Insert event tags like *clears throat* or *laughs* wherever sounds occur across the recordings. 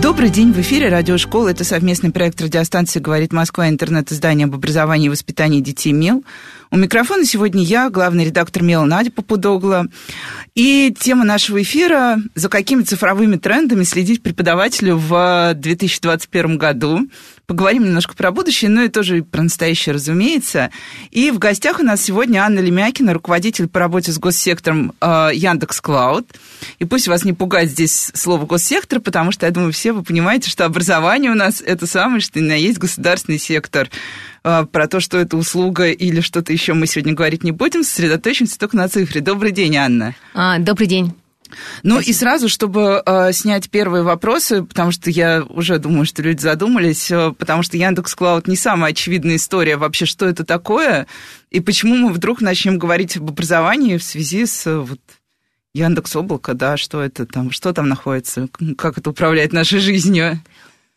Добрый день, в эфире радиошкола. Это совместный проект радиостанции «Говорит Москва», интернет-издание об образовании и воспитании детей МЕЛ. У микрофона сегодня я, главный редактор МЕЛ Надя Попудогла. И тема нашего эфира – за какими цифровыми трендами следить преподавателю в 2021 году. Поговорим немножко про будущее, но и тоже про настоящее, разумеется. И в гостях у нас сегодня Анна Лемякина, руководитель по работе с госсектором э, Яндекс Клауд. И пусть вас не пугает здесь слово госсектор, потому что, я думаю, все вы понимаете, что образование у нас – это самое, что ни на есть государственный сектор. А, про то, что это услуга или что-то еще мы сегодня говорить не будем, сосредоточимся только на цифре. Добрый день, Анна. А, добрый день. Ну Спасибо. и сразу, чтобы э, снять первые вопросы, потому что я уже думаю, что люди задумались, э, потому что Яндекс Клауд не самая очевидная история вообще, что это такое, и почему мы вдруг начнем говорить об образовании в связи с э, вот, Яндекс Облако, да, что это там, что там находится, как это управляет нашей жизнью.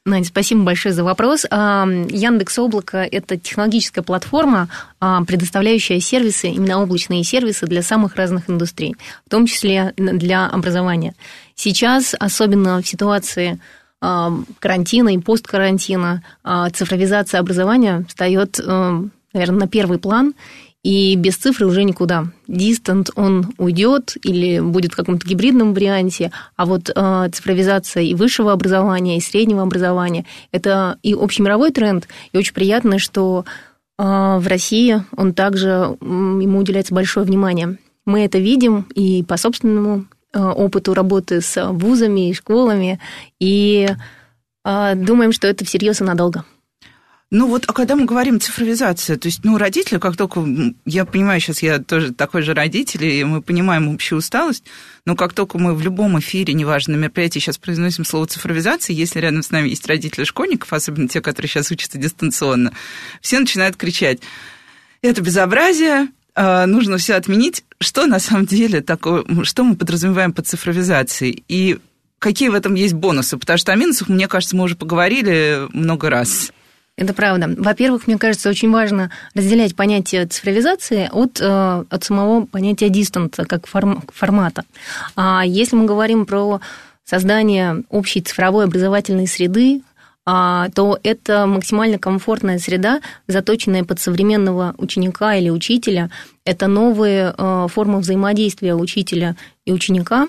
Надя, спасибо большое за вопрос. Яндекс Облако – это технологическая платформа, а, предоставляющая сервисы, именно облачные сервисы для самых разных индустрий, в том числе для образования. Сейчас, особенно в ситуации а, карантина и посткарантина, а, цифровизация образования встает, наверное, на первый план – и без цифры уже никуда. Дистант он уйдет или будет в каком-то гибридном варианте, а вот э, цифровизация и высшего образования, и среднего образования – это и общемировой тренд, и очень приятно, что э, в России он также, ему уделяется большое внимание. Мы это видим и по собственному э, опыту работы с вузами и школами, и э, думаем, что это всерьез и надолго. Ну вот, а когда мы говорим цифровизация, то есть, ну, родители, как только, я понимаю, сейчас я тоже такой же родитель, и мы понимаем общую усталость, но как только мы в любом эфире, неважно, на мероприятии сейчас произносим слово цифровизация, если рядом с нами есть родители школьников, особенно те, которые сейчас учатся дистанционно, все начинают кричать, это безобразие, а, нужно все отменить. Что на самом деле такое, что мы подразумеваем под цифровизацией? И какие в этом есть бонусы? Потому что о минусах, мне кажется, мы уже поговорили много раз. Это правда. Во-первых, мне кажется, очень важно разделять понятие цифровизации от, э, от самого понятия дистанта как форм, формата. А если мы говорим про создание общей цифровой образовательной среды, а, то это максимально комфортная среда, заточенная под современного ученика или учителя. Это новые э, формы взаимодействия учителя и ученика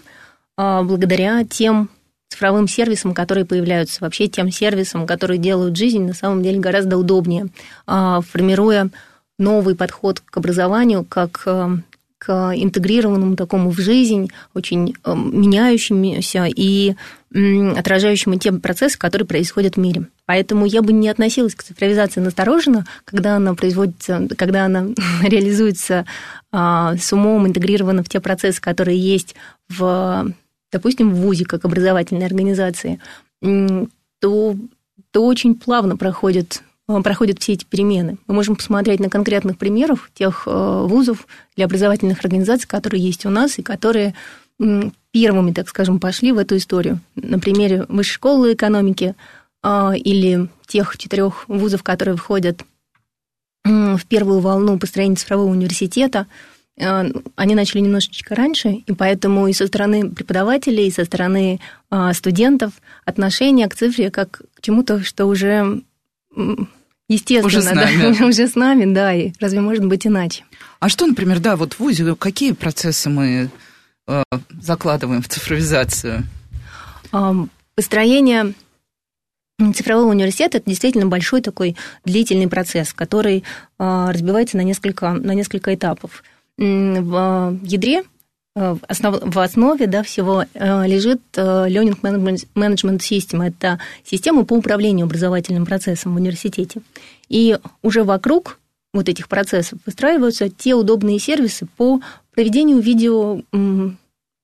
а, благодаря тем цифровым сервисам, которые появляются, вообще тем сервисам, которые делают жизнь на самом деле гораздо удобнее, а, формируя новый подход к образованию, как э, к интегрированному такому в жизнь, очень э, меняющемуся и отражающему те процессы, которые происходят в мире. Поэтому я бы не относилась к цифровизации настороженно, когда она производится, когда она *laughs* реализуется а, с умом, интегрирована в те процессы, которые есть в допустим, в ВУЗе, как образовательной организации, то, то очень плавно проходят э, проходят все эти перемены. Мы можем посмотреть на конкретных примерах тех э, вузов или образовательных организаций, которые есть у нас и которые первыми, так скажем, пошли в эту историю. На примере Высшей школы экономики э, или тех четырех вузов, которые входят в первую волну построения цифрового университета – они начали немножечко раньше, и поэтому и со стороны преподавателей, и со стороны э, студентов отношение к цифре как к чему-то, что уже естественно, уже с нами. Да, *laughs* уже с нами, да, и разве может быть иначе? А что, например, да, вот в ВУЗе какие процессы мы э, закладываем в цифровизацию? Построение цифрового университета – это действительно большой такой длительный процесс, который разбивается на несколько, на несколько этапов – в ядре, э, в основе да, всего э, лежит э, Learning Management System. Это система по управлению образовательным процессом в университете. И уже вокруг вот этих процессов выстраиваются те удобные сервисы по проведению видео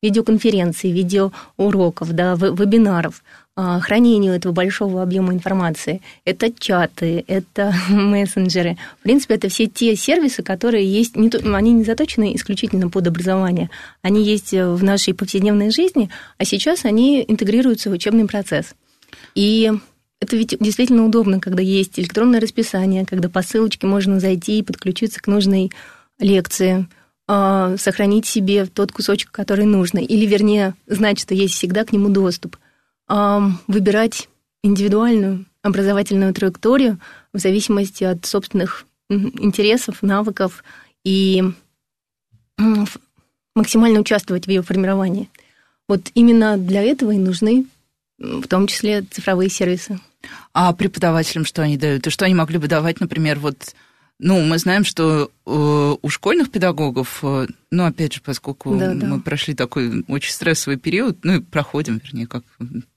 видеоконференций, видеоуроков, да, вебинаров, а, хранению этого большого объема информации. Это чаты, это *laughs* мессенджеры. В принципе, это все те сервисы, которые есть, не, они не заточены исключительно под образование. Они есть в нашей повседневной жизни, а сейчас они интегрируются в учебный процесс. И это ведь действительно удобно, когда есть электронное расписание, когда по ссылочке можно зайти и подключиться к нужной лекции, а, сохранить себе тот кусочек, который нужно, или, вернее, знать, что есть всегда к нему доступ – выбирать индивидуальную образовательную траекторию в зависимости от собственных интересов, навыков и максимально участвовать в ее формировании. Вот именно для этого и нужны в том числе цифровые сервисы. А преподавателям что они дают? И что они могли бы давать, например, вот ну, мы знаем, что э, у школьных педагогов, э, ну, опять же, поскольку да, да. мы прошли такой очень стрессовый период, ну, и проходим, вернее, как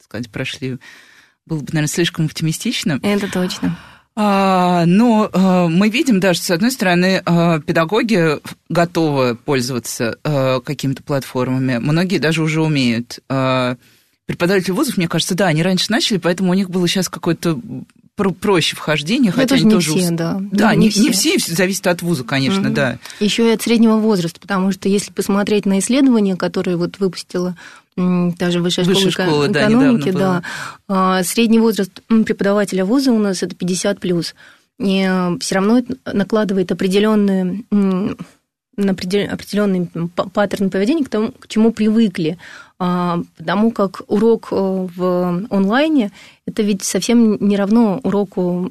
сказать, прошли, было бы, наверное, слишком оптимистично. Это точно. А, но а, мы видим, да, что, с одной стороны, а, педагоги готовы пользоваться какими-то платформами, многие даже уже умеют. Преподаватели вузов, мне кажется, да, они раньше начали, поэтому у них было сейчас какое-то про проще вхождение, хотя тоже они тоже... Все, да. Да, не, не, все. не все, зависит от вуза, конечно, угу. да. Еще и от среднего возраста, потому что если посмотреть на исследования, которые вот выпустила та же высшая, высшая школа, школа экономики, да, да, средний возраст преподавателя вуза у нас это 50 плюс. И э, все равно это накладывает определенные определенный паттерн поведения к тому, к чему привыкли. А, потому как урок э, в онлайне это ведь совсем не равно уроку,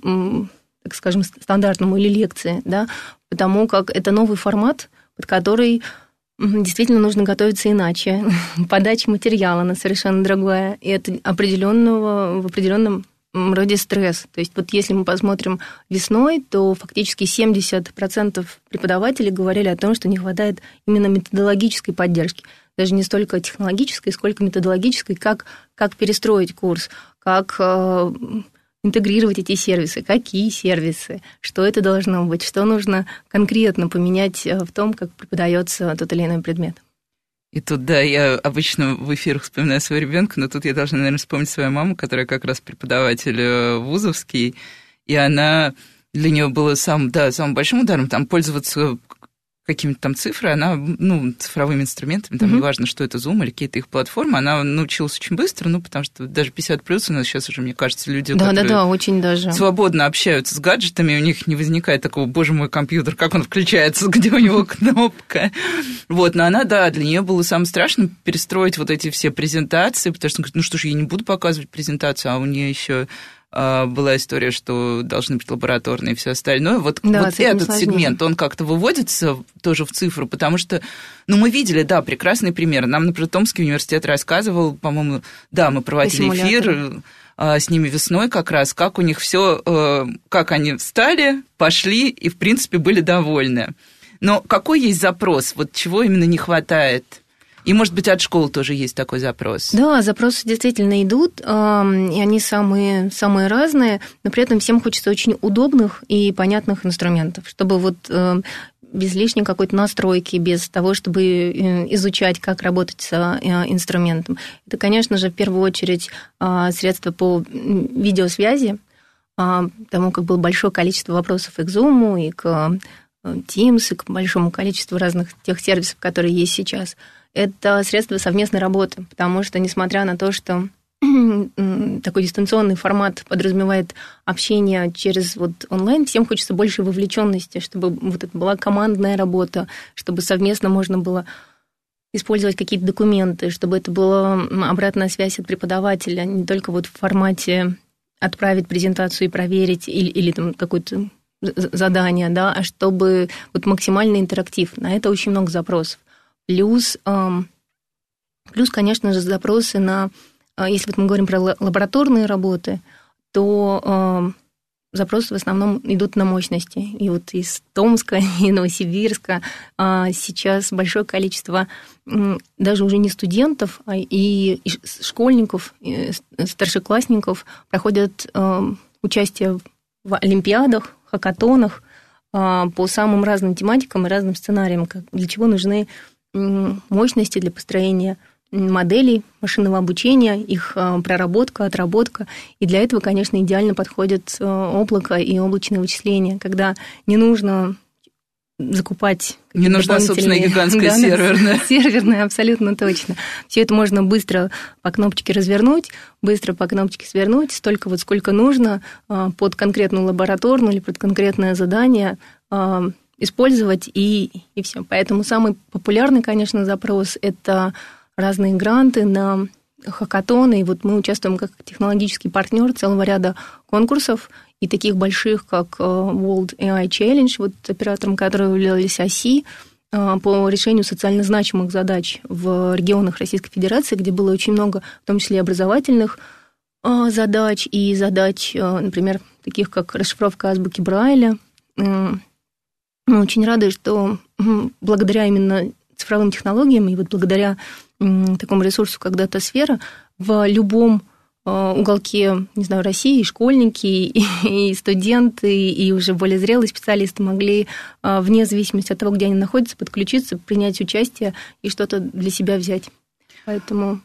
так скажем, стандартному или лекции, да, потому как это новый формат, под который действительно нужно готовиться иначе. *laughs* Подача материала на совершенно другая, и это определенного, в определенном роде стресс. То есть вот если мы посмотрим весной, то фактически 70% преподавателей говорили о том, что не хватает именно методологической поддержки даже не столько технологической, сколько методологической, как, как перестроить курс, как э, интегрировать эти сервисы, какие сервисы, что это должно быть, что нужно конкретно поменять э, в том, как преподается тот или иной предмет. И тут, да, я обычно в эфирах вспоминаю своего ребенка, но тут я должна, наверное, вспомнить свою маму, которая как раз преподаватель э, вузовский, и она для нее было сам, да, самым большим ударом там пользоваться какими-то там цифры, она, ну, цифровыми инструментами, там, mm-hmm. неважно, что это Zoom или какие-то их платформы, она научилась очень быстро, ну, потому что даже 50 плюс у нас сейчас уже, мне кажется, люди, да, да, да, очень даже. свободно общаются с гаджетами, у них не возникает такого, боже мой, компьютер, как он включается, *laughs* где у него кнопка. Вот, но она, да, для нее было самое страшное перестроить вот эти все презентации, потому что, ну что ж, я не буду показывать презентацию, а у нее еще была история, что должны быть лабораторные и все остальное. Вот, да, вот этот сложнее. сегмент, он как-то выводится тоже в цифру, потому что, ну, мы видели, да, прекрасный пример. Нам, например, Томский университет рассказывал, по-моему, да, мы проводили эфир а, с ними весной как раз, как у них все, э, как они встали, пошли и, в принципе, были довольны. Но какой есть запрос? Вот чего именно не хватает? И, может быть, от школ тоже есть такой запрос. Да, запросы действительно идут, и они самые, самые разные, но при этом всем хочется очень удобных и понятных инструментов, чтобы вот э, без лишней какой-то настройки, без того, чтобы э, изучать, как работать с э, инструментом. Это, конечно же, в первую очередь а, средства по видеосвязи, а, потому как было большое количество вопросов и к Zoom, и к Teams, и к большому количеству разных тех сервисов, которые есть сейчас – это средство совместной работы, потому что, несмотря на то, что *clears throat* такой дистанционный формат подразумевает общение через вот онлайн, всем хочется больше вовлеченности, чтобы вот это была командная работа, чтобы совместно можно было использовать какие-то документы, чтобы это была обратная связь от преподавателя, не только вот в формате отправить презентацию и проверить или, или там какое-то задание, да, а чтобы вот максимальный интерактив. На это очень много запросов. Плюс, плюс, конечно же, запросы на, а, если вот мы говорим про лабораторные работы, то запросы в основном идут на мощности. И вот из Томска *laughs* и Новосибирска а, сейчас большое количество даже уже не студентов, а и школьников, и старшеклассников проходят участие в олимпиадах, хакатонах по самым разным тематикам и разным сценариям, для чего нужны мощности для построения моделей машинного обучения, их э, проработка, отработка. И для этого, конечно, идеально подходит э, облако и облачное вычисление, когда не нужно закупать не нужна, собственно, гигантская да, серверная. *laughs* Серверная, абсолютно точно. Все это можно быстро по кнопочке развернуть, быстро по кнопочке свернуть, столько вот сколько нужно э, под конкретную лабораторную или под конкретное задание использовать, и, и все. Поэтому самый популярный, конечно, запрос – это разные гранты на хакатоны, и вот мы участвуем как технологический партнер целого ряда конкурсов, и таких больших, как э, World AI Challenge, вот оператором которого являлись ОСИ, э, по решению социально значимых задач в регионах Российской Федерации, где было очень много, в том числе образовательных э, задач и задач, например, таких как расшифровка азбуки Брайля. Мы очень рады, что благодаря именно цифровым технологиям и вот благодаря такому ресурсу, как дата-сфера, в любом э, уголке, не знаю, России, школьники, *laughs* и, студенты, и уже более зрелые специалисты могли, э, вне зависимости от того, где они находятся, подключиться, принять участие и что-то для себя взять. Поэтому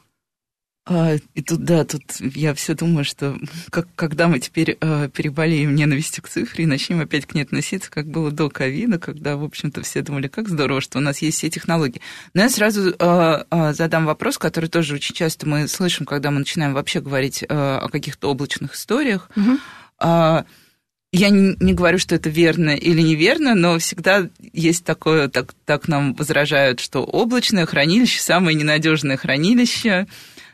а, и тут, да, тут я все думаю, что как, когда мы теперь э, переболеем ненавистью к цифре и начнем опять к ней относиться, как было до ковида, когда, в общем-то, все думали, как здорово, что у нас есть все технологии. Но я сразу э, э, задам вопрос, который тоже очень часто мы слышим, когда мы начинаем вообще говорить э, о каких-то облачных историях. Угу. Э, я не, не говорю, что это верно или неверно, но всегда есть такое, так, так нам возражают, что облачное хранилище самое ненадежное хранилище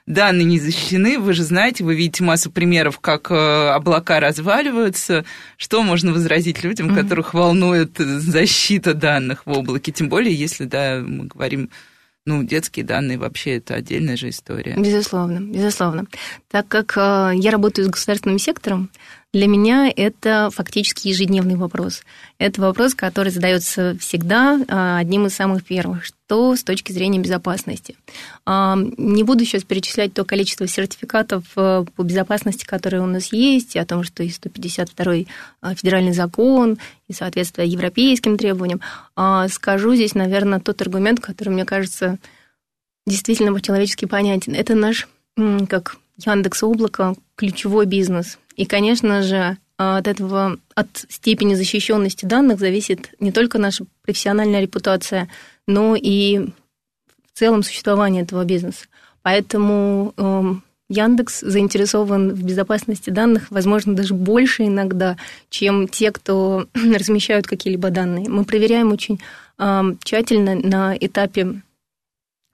данные не защищены. Вы же знаете, вы видите массу примеров, как э, облака разваливаются. Что можно возразить людям, mm-hmm. которых волнует защита данных в облаке? Тем более, если, да, мы говорим ну, детские данные вообще это отдельная же история. Безусловно, безусловно. Так как э, я работаю с государственным сектором, для меня это фактически ежедневный вопрос. Это вопрос, который задается всегда а, одним из самых первых, что с точки зрения безопасности. А, не буду сейчас перечислять то количество сертификатов э, по безопасности, которые у нас есть, о том, что и 152 а, федеральный закон, и соответствие европейским требованиям. Скажу здесь, наверное, тот аргумент, который, мне кажется, действительно по-человечески понятен. Это наш, как Яндекс Облако, ключевой бизнес – и, конечно же, от этого, от степени защищенности данных зависит не только наша профессиональная репутация, но и в целом существование этого бизнеса. Поэтому э, Яндекс заинтересован в безопасности данных, возможно, даже больше иногда, чем те, кто *clears throat* размещают какие-либо данные. Мы проверяем очень э, тщательно на этапе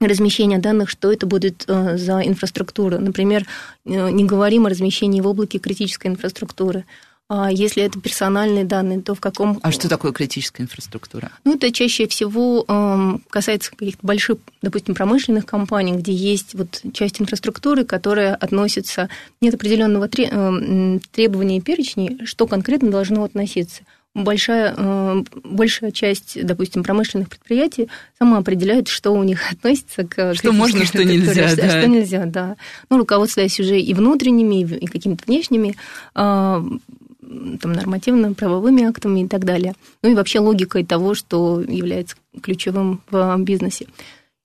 размещения данных, что это будет э, за инфраструктура. Например, э, не говорим о размещении в облаке критической инфраструктуры. А если это персональные данные, то в каком... А что такое критическая инфраструктура? Ну, это чаще всего эм, касается каких-то больших, допустим, промышленных компаний, где есть вот часть инфраструктуры, которая относится... Нет определенного эм, требования и перечней, что конкретно должно относиться большая, э, большая часть, допустим, промышленных предприятий сама определяет, что у них *laughs* относится к... Что можно, что нельзя, что, да. Что нельзя, да. Ну, руководствуясь уже и внутренними, и какими-то внешними а, там, нормативно-правовыми актами и так далее. Ну и вообще логикой того, что является ключевым в бизнесе.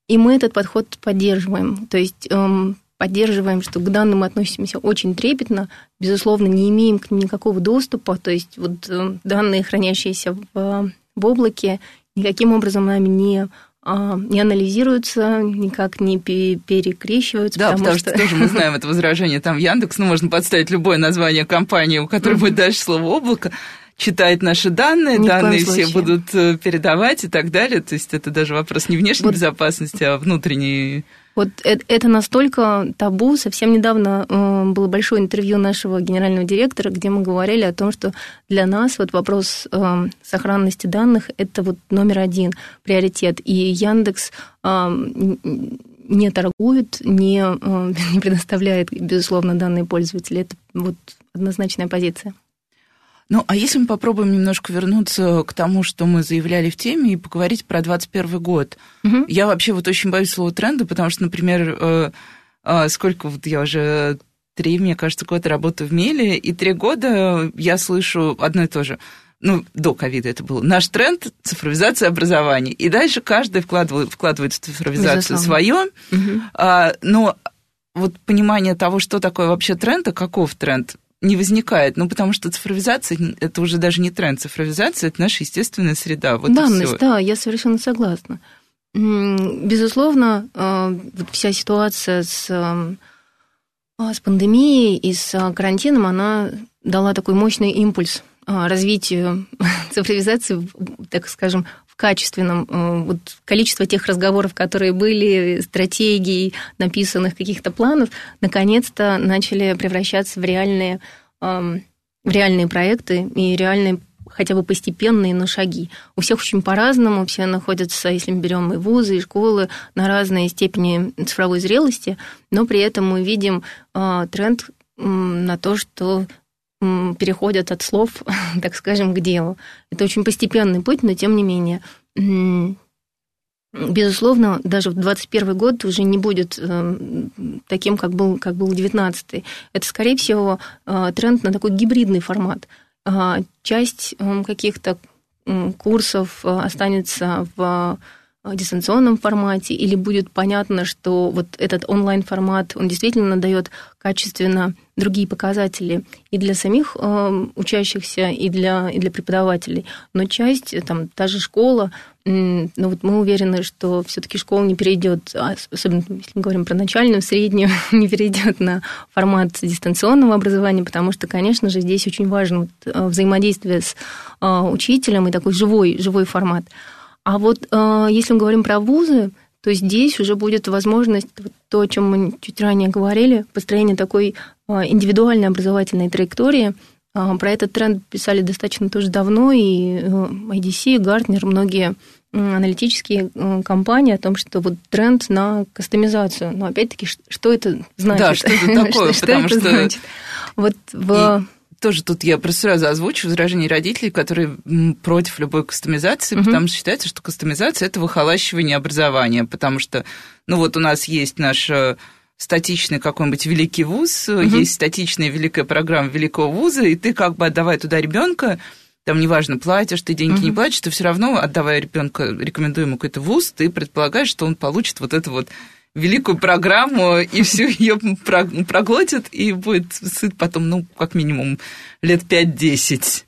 И мы этот подход поддерживаем. То есть эм, поддерживаем, что к данным относимся очень трепетно, безусловно, не имеем к ним никакого доступа, то есть вот э, данные, хранящиеся в, в облаке, никаким образом нами не а, не анализируются, никак не перекрещиваются. Да, потому, потому что... что тоже мы знаем это *laughs* возражение. Там Яндекс, ну, можно подставить любое название компании, у которой будет дальше слово облако, читает наши данные, Ни данные все будут э, передавать и так далее. То есть это даже вопрос не внешней вот. безопасности, а внутренней вот это настолько табу. Совсем недавно э, было большое интервью нашего генерального директора, где мы говорили о том, что для нас вот вопрос э, сохранности данных – это вот номер один приоритет. И Яндекс э, не торгует, не, *laughs* не предоставляет, безусловно, данные пользователя. Это вот однозначная позиция. Ну, а если мы попробуем немножко вернуться к тому, что мы заявляли в теме, и поговорить про 2021 год. Угу. Я вообще вот очень боюсь слова тренда, потому что, например, э, э, сколько вот я уже три, мне кажется, года работаю в Меле, и три года я слышу одно и то же. ну, до ковида это был, наш тренд – цифровизация образования. И дальше каждый вкладывает, вкладывает в цифровизацию свое. Угу. А, но вот понимание того, что такое вообще тренд, а каков тренд, не возникает. Ну, потому что цифровизация – это уже даже не тренд. Цифровизация – это наша естественная среда. Вот Данность, да, я совершенно согласна. Безусловно, э, вся ситуация с, э, с пандемией и с карантином, она дала такой мощный импульс э, развитию *laughs* цифровизации, так скажем, в качественном. Вот количество тех разговоров, которые были, стратегий, написанных каких-то планов, наконец-то начали превращаться в реальные, в реальные проекты и реальные хотя бы постепенные, но шаги. У всех очень по-разному, все находятся, если мы берем и вузы, и школы, на разной степени цифровой зрелости, но при этом мы видим э, тренд на то, что переходят от слов, *laughs* так скажем, к делу. Это очень постепенный путь, но тем не менее. Безусловно, даже в 2021 год уже не будет э, таким, как был, как был 19 Это, скорее всего, э, тренд на такой гибридный формат – часть каких-то курсов э, останется в дистанционном формате, или будет понятно, что вот этот онлайн-формат, он действительно дает качественно другие показатели и для самих э, учащихся, и для, и для преподавателей. Но часть, там, та же школа, ну вот мы уверены, что все-таки школа не перейдет, а особенно если мы говорим про начальную, среднюю, *laughs* не перейдет на формат дистанционного образования, потому что, конечно же, здесь очень важно вот э, взаимодействие с э, учителем и такой живой, живой формат. А вот э, если мы говорим про вузы, то здесь уже будет возможность, вот то, о чем мы чуть ранее говорили, построение такой индивидуальной образовательной траектории. Про этот тренд писали достаточно тоже давно, и IDC, и Гартнер, многие аналитические компании о том, что вот тренд на кастомизацию. Но опять-таки, что это значит? Да, что это *laughs* такое? что, потому что, это значит? Вот в... Тоже тут я просто сразу озвучу возражение родителей, которые против любой кастомизации, угу. потому что считается, что кастомизация – это выхолащивание образования, потому что, ну вот у нас есть наш э, статичный какой-нибудь великий вуз, угу. есть статичная великая программа великого вуза, и ты как бы отдавая туда ребенка, там неважно, платишь ты деньги, угу. не платишь, ты все равно, отдавая ребенка рекомендуемый какой-то вуз, ты предполагаешь, что он получит вот эту вот великую программу, и всю ее проглотит, и будет сыт потом, ну, как минимум, лет 5-10.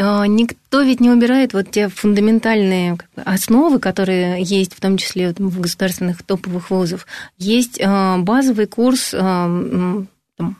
А, никто ведь не убирает вот те фундаментальные основы, которые есть, в том числе в государственных топовых вузов. Есть а, базовый курс а,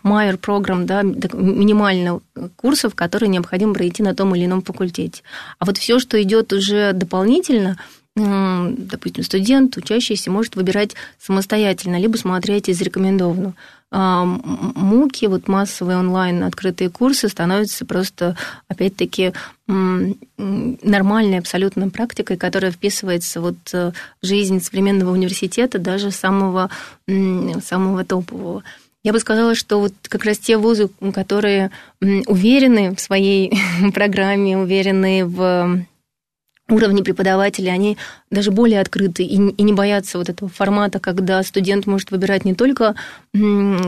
Майер программ, да, минимально курсов, которые необходимо пройти на том или ином факультете. А вот все, что идет уже дополнительно, допустим, студент, учащийся, может выбирать самостоятельно, либо смотреть из рекомендованного. Муки, вот массовые онлайн открытые курсы становятся просто, опять-таки, нормальной абсолютно практикой, которая вписывается вот в жизнь современного университета, даже самого, самого топового. Я бы сказала, что вот как раз те вузы, которые уверены в своей *laughs* программе, уверены в уровне преподавателей, они даже более открыты и, и не боятся вот этого формата, когда студент может выбирать не только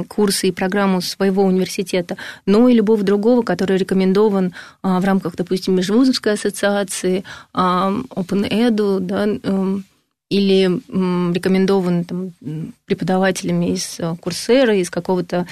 курсы и программу своего университета, но и любого другого, который рекомендован а, в рамках, допустим, Межвузовской ассоциации, а, OpenEdu, да, эм, или рекомендован там, преподавателями из э, курсера, из какого-то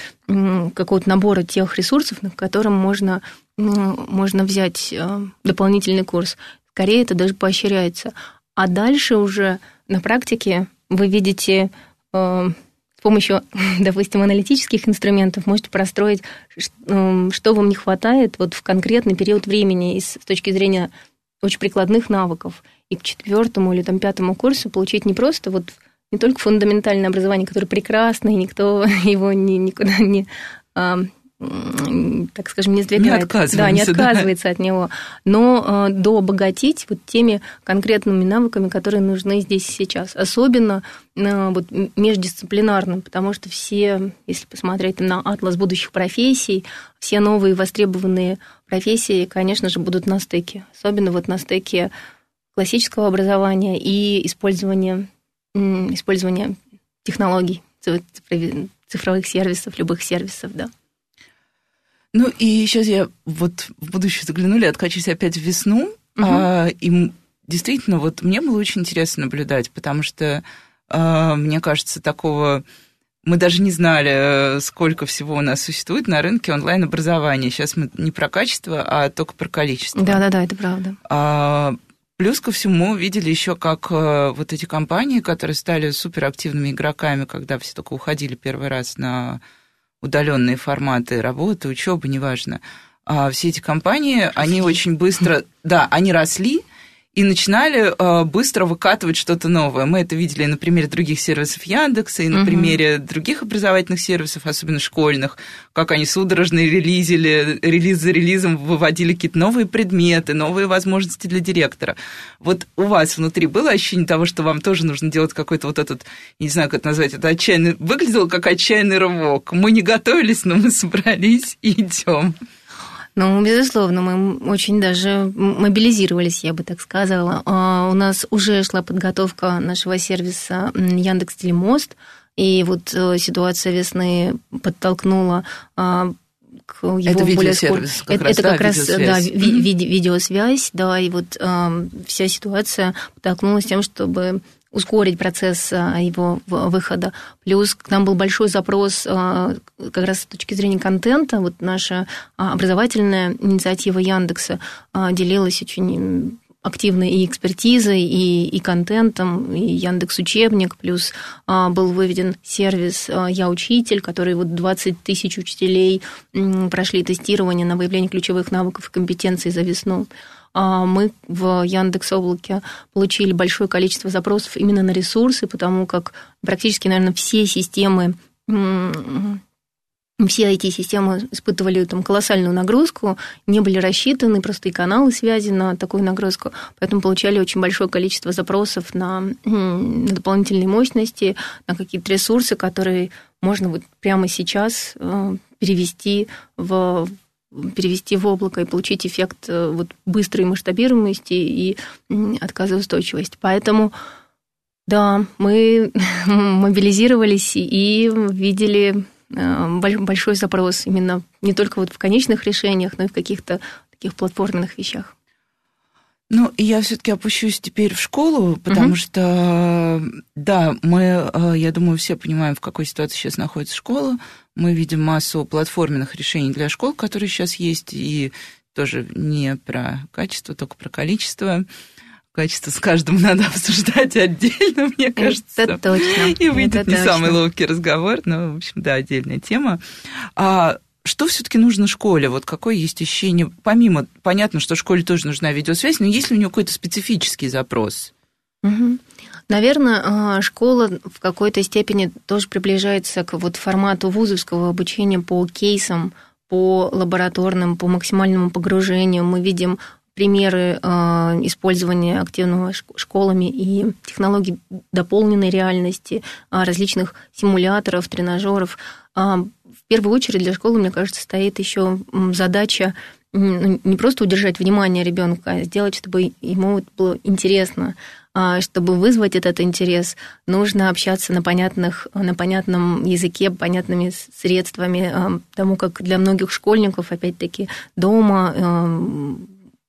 какого набора тех ресурсов, на котором можно, можно взять э, дополнительный курс. Скорее, это даже поощряется. А дальше уже на практике вы видите э, с помощью, *laughs* допустим, аналитических инструментов можете простроить, что вам не хватает вот в конкретный период времени и с точки зрения очень прикладных навыков – и к четвертому или там пятому курсу получить не просто вот не только фундаментальное образование, которое прекрасно, и никто *laughs* его ни, никуда не, а, так скажем, не сдвигает. Не да, не отказывается да. от него, но а, дообогатить вот теми конкретными навыками, которые нужны здесь и сейчас. Особенно а, вот, междисциплинарным, потому что все, если посмотреть на атлас будущих профессий, все новые востребованные профессии, конечно же, будут на стыке. Особенно вот на стыке классического образования и использования, использования технологий, цифровых сервисов, любых сервисов, да. Ну и сейчас я вот в будущее заглянули, откачусь опять в весну, угу. а, и действительно вот мне было очень интересно наблюдать, потому что а, мне кажется такого мы даже не знали, э, сколько всего у нас существует на рынке онлайн-образования. Сейчас мы не про качество, а только про количество. Да-да-да, это правда. А, плюс ко всему видели еще, как э, вот эти компании, которые стали суперактивными игроками, когда все только уходили первый раз на удаленные форматы работы, учебы, неважно. А все эти компании, они очень быстро, да, они росли, и начинали э, быстро выкатывать что-то новое. Мы это видели на примере других сервисов Яндекса и на угу. примере других образовательных сервисов, особенно школьных, как они судорожно релизили, релиз за релизом выводили какие-то новые предметы, новые возможности для директора. Вот у вас внутри было ощущение того, что вам тоже нужно делать какой-то вот этот, не знаю, как это назвать, это отчаянный, выглядело как отчаянный рывок. Мы не готовились, но мы собрались и идем. Ну, безусловно, мы очень даже мобилизировались, я бы так сказала. А, у нас уже шла подготовка нашего сервиса Яндекс Телемост, и вот э, ситуация весны подтолкнула а, к его это более скор... как это, раз, это как да, раз видеосвязь. да, ви- ви- видеосвязь, да, и вот э, вся ситуация подтолкнулась тем, чтобы ускорить процесс а, его выхода. Плюс к нам был большой запрос а, как раз с точки зрения контента. Вот наша а, образовательная инициатива Яндекса делилась очень активной и экспертизой, и, и контентом, и Яндекс Учебник, плюс а, был выведен сервис а, Я Учитель, который вот 20 тысяч учителей м, прошли тестирование на выявление ключевых навыков и компетенций за весну. А мы в Яндекс Облаке получили большое количество запросов именно на ресурсы, потому как практически, наверное, все системы все эти системы испытывали там колоссальную нагрузку, не были рассчитаны просто и каналы связи на такую нагрузку, поэтому получали очень большое количество запросов на, на дополнительные мощности, на какие-то ресурсы, которые можно вот прямо сейчас э, перевести в перевести в облако и получить эффект э, вот быстрой масштабируемости и отказоустойчивости. Поэтому, да, мы *laughs* мобилизировались и видели э, большой запрос именно не только вот в конечных решениях, но и в каких-то таких платформенных вещах. Ну, я все-таки опущусь теперь в школу, потому угу. что, да, мы, э, я думаю, все понимаем, в какой ситуации сейчас находится школа. Мы видим массу платформенных решений для школ, которые сейчас есть, и тоже не про качество, только про количество. Качество с каждым *laughs* надо обсуждать отдельно, мне кажется. Это точно. И выйдет Это не точно. самый ловкий разговор, но, в общем, да, отдельная тема. А что все-таки нужно школе? Вот какое есть ощущение? Помимо, понятно, что школе тоже нужна видеосвязь, но есть ли у нее какой-то специфический запрос? Угу. Наверное, а, школа в какой-то степени тоже приближается к вот формату вузовского обучения по кейсам, по лабораторным, по максимальному погружению. Мы видим примеры а, использования активного школами и технологий дополненной реальности, а, различных симуляторов, тренажеров. В первую очередь для школы, мне кажется, стоит еще задача не просто удержать внимание ребенка, а сделать, чтобы ему было интересно. А, чтобы вызвать этот интерес, нужно общаться на, понятных, на понятном языке, понятными средствами, а, тому как для многих школьников, опять-таки, дома, а,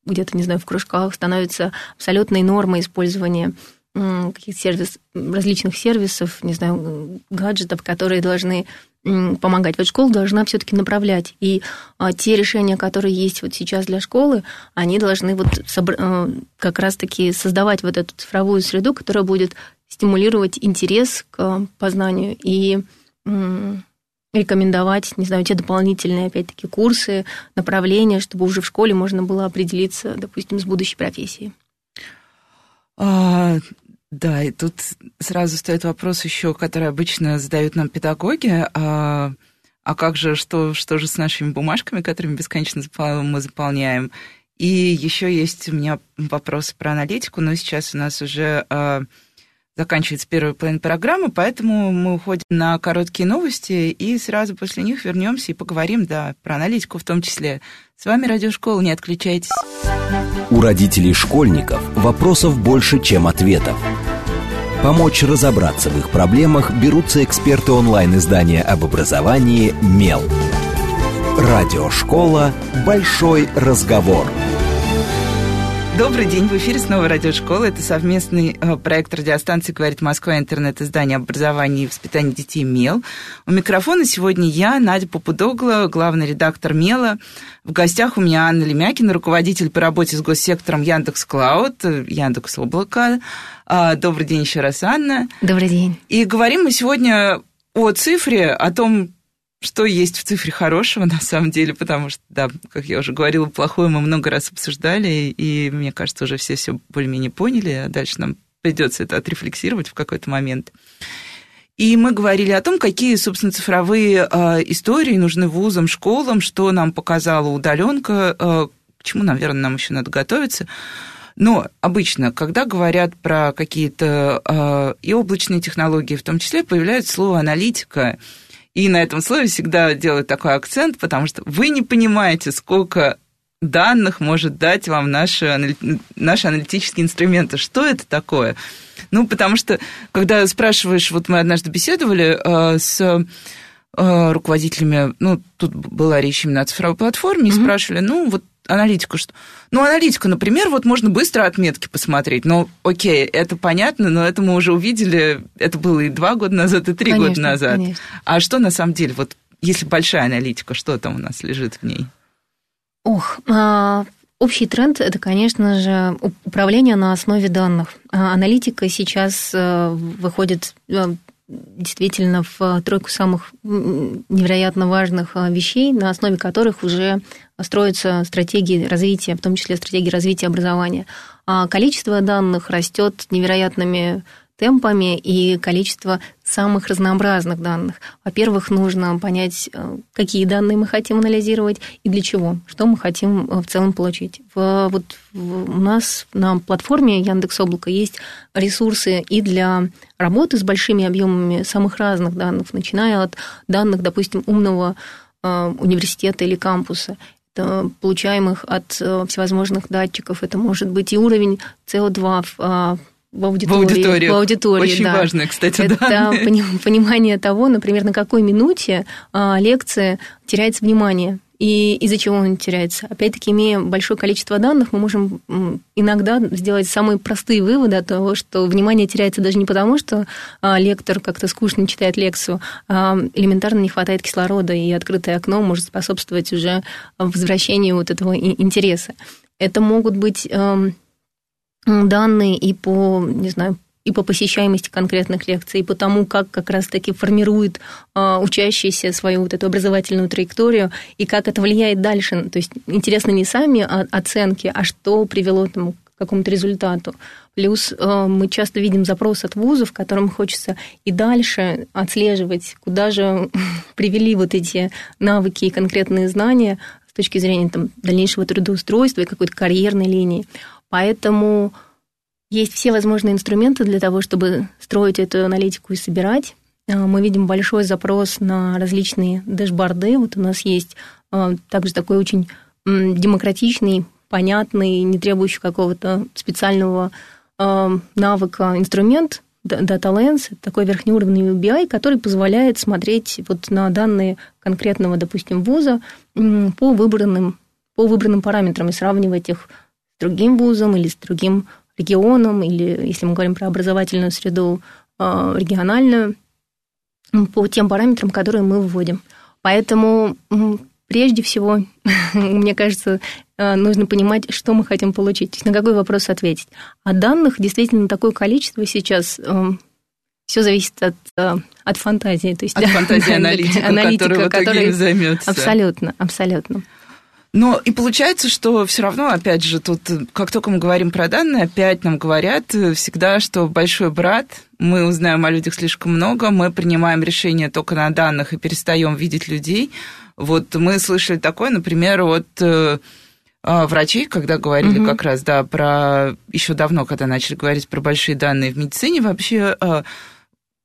где-то, не знаю, в кружках становится абсолютной нормой использования каких-то сервис, различных сервисов, не знаю, гаджетов, которые должны помогать. Вот школа должна все-таки направлять. И а, те решения, которые есть вот сейчас для школы, они должны вот. А, как раз-таки создавать вот эту цифровую среду, которая будет стимулировать интерес к познанию и рекомендовать, не знаю, те дополнительные, опять-таки, курсы, направления, чтобы уже в школе можно было определиться, допустим, с будущей профессией. Да, и тут сразу стоит вопрос еще, который обычно задают нам педагоги. А, а как же, что, что же с нашими бумажками, которыми бесконечно мы заполняем? И еще есть у меня вопрос про аналитику, но сейчас у нас уже а, заканчивается первая половина программы, поэтому мы уходим на короткие новости и сразу после них вернемся и поговорим, да, про аналитику в том числе. С вами Радиошкола, не отключайтесь. У родителей школьников вопросов больше, чем ответов. Помочь разобраться в их проблемах берутся эксперты онлайн-издания об образовании «Мел». Радиошкола «Большой разговор». Добрый день, в эфире снова радиошкола. Это совместный э, проект радиостанции «Говорит Москва», интернет-издание образования и воспитания детей «МЕЛ». У микрофона сегодня я, Надя Попудогла, главный редактор «МЕЛа». В гостях у меня Анна Лемякина, руководитель по работе с госсектором Яндекс Клауд, Яндекс Облако. А, добрый день еще раз, Анна. Добрый день. И говорим мы сегодня о цифре, о том, что есть в цифре хорошего, *laughs* на самом деле, потому что, да, как я уже говорила, плохое мы много раз обсуждали, и мне кажется, уже все все более-менее поняли, а дальше нам придется это отрефлексировать в какой-то момент. И мы говорили о том, какие, собственно, цифровые э, истории нужны вузам, школам, что нам показала удаленка, э, к чему, наверное, нам еще надо готовиться. Но обычно, когда говорят про какие-то э, и облачные технологии, в том числе, появляется слово аналитика. И на этом слове всегда делают такой акцент, потому что вы не понимаете, сколько данных может дать вам наши, наши аналитические инструменты. Что это такое? Ну, потому что, когда спрашиваешь, вот мы однажды беседовали э, с э, руководителями, ну, тут была речь именно о цифровой платформе, mm-hmm. и спрашивали, ну, вот аналитику, что... Ну, аналитику, например, вот можно быстро отметки посмотреть. Ну, окей, это понятно, но это мы уже увидели, это было и два года назад, и три года назад. Конечно. А что на самом деле, вот если большая аналитика, что там у нас лежит в ней? Ох, а, Общий тренд – это, конечно же, управление на основе данных. А аналитика сейчас э, выходит э, действительно в тройку самых невероятно важных э, вещей, на основе которых уже строятся стратегии развития, в том числе стратегии развития образования. А количество данных растет невероятными темпами и количество самых разнообразных данных. Во-первых, нужно понять, э, какие данные мы хотим анализировать и для чего, что мы хотим э, в целом получить. Вот у нас на платформе Яндекс Облако есть ресурсы и для работы с большими объемами самых разных данных, начиная от данных, допустим, умного э, университета или кампуса, получаемых от всевозможных датчиков. Это может быть и уровень СО2 в в аудитории. В аудитории. В аудитории Очень да. важно, кстати, Это да. понимание того, например, на какой минуте а, лекция теряется внимание. И из-за чего он теряется? Опять-таки, имея большое количество данных, мы можем иногда сделать самые простые выводы от того, что внимание теряется даже не потому, что а, лектор как-то скучно читает лекцию, а элементарно не хватает кислорода, и открытое окно может способствовать уже возвращению вот этого интереса. Это могут быть эм, данные и по, не знаю, и по посещаемости конкретных лекций, и по тому, как как раз-таки формирует а, учащийся свою вот эту образовательную траекторию, и как это влияет дальше. То есть интересно не сами оценки, а что привело там, к какому-то результату. Плюс а, мы часто видим запрос от вузов, которым хочется и дальше отслеживать, куда же *laughs* привели вот эти навыки и конкретные знания с точки зрения там, дальнейшего трудоустройства и какой-то карьерной линии. Поэтому есть все возможные инструменты для того, чтобы строить эту аналитику и собирать. А, мы видим большой запрос на различные дэшборды. Вот у нас есть а, также такой очень демократичный, понятный, не требующий какого-то специального а, навыка инструмент Data Lens, такой верхнеуровневый BI, который позволяет смотреть вот на данные конкретного, допустим, вуза по выбранным, по выбранным параметрам и сравнивать их другим вузом или с другим регионом, или, если мы говорим про образовательную среду, а, региональную, по тем параметрам, которые мы вводим. Поэтому прежде всего, *laughs* мне кажется, а, нужно понимать, что мы хотим получить, на какой вопрос ответить. А данных действительно такое количество сейчас а, все зависит от, от фантазии. То есть, от да, фантазии *laughs* аналитика, аналитика который... займется. Абсолютно, абсолютно. Но и получается, что все равно, опять же, тут, как только мы говорим про данные, опять нам говорят э, всегда, что большой брат, мы узнаем о людях слишком много, мы принимаем решения только на данных и перестаем видеть людей. Вот мы слышали такое, например, от э, а, врачей, когда говорили угу. как раз, да, про еще давно, когда начали говорить про большие данные в медицине, вообще а,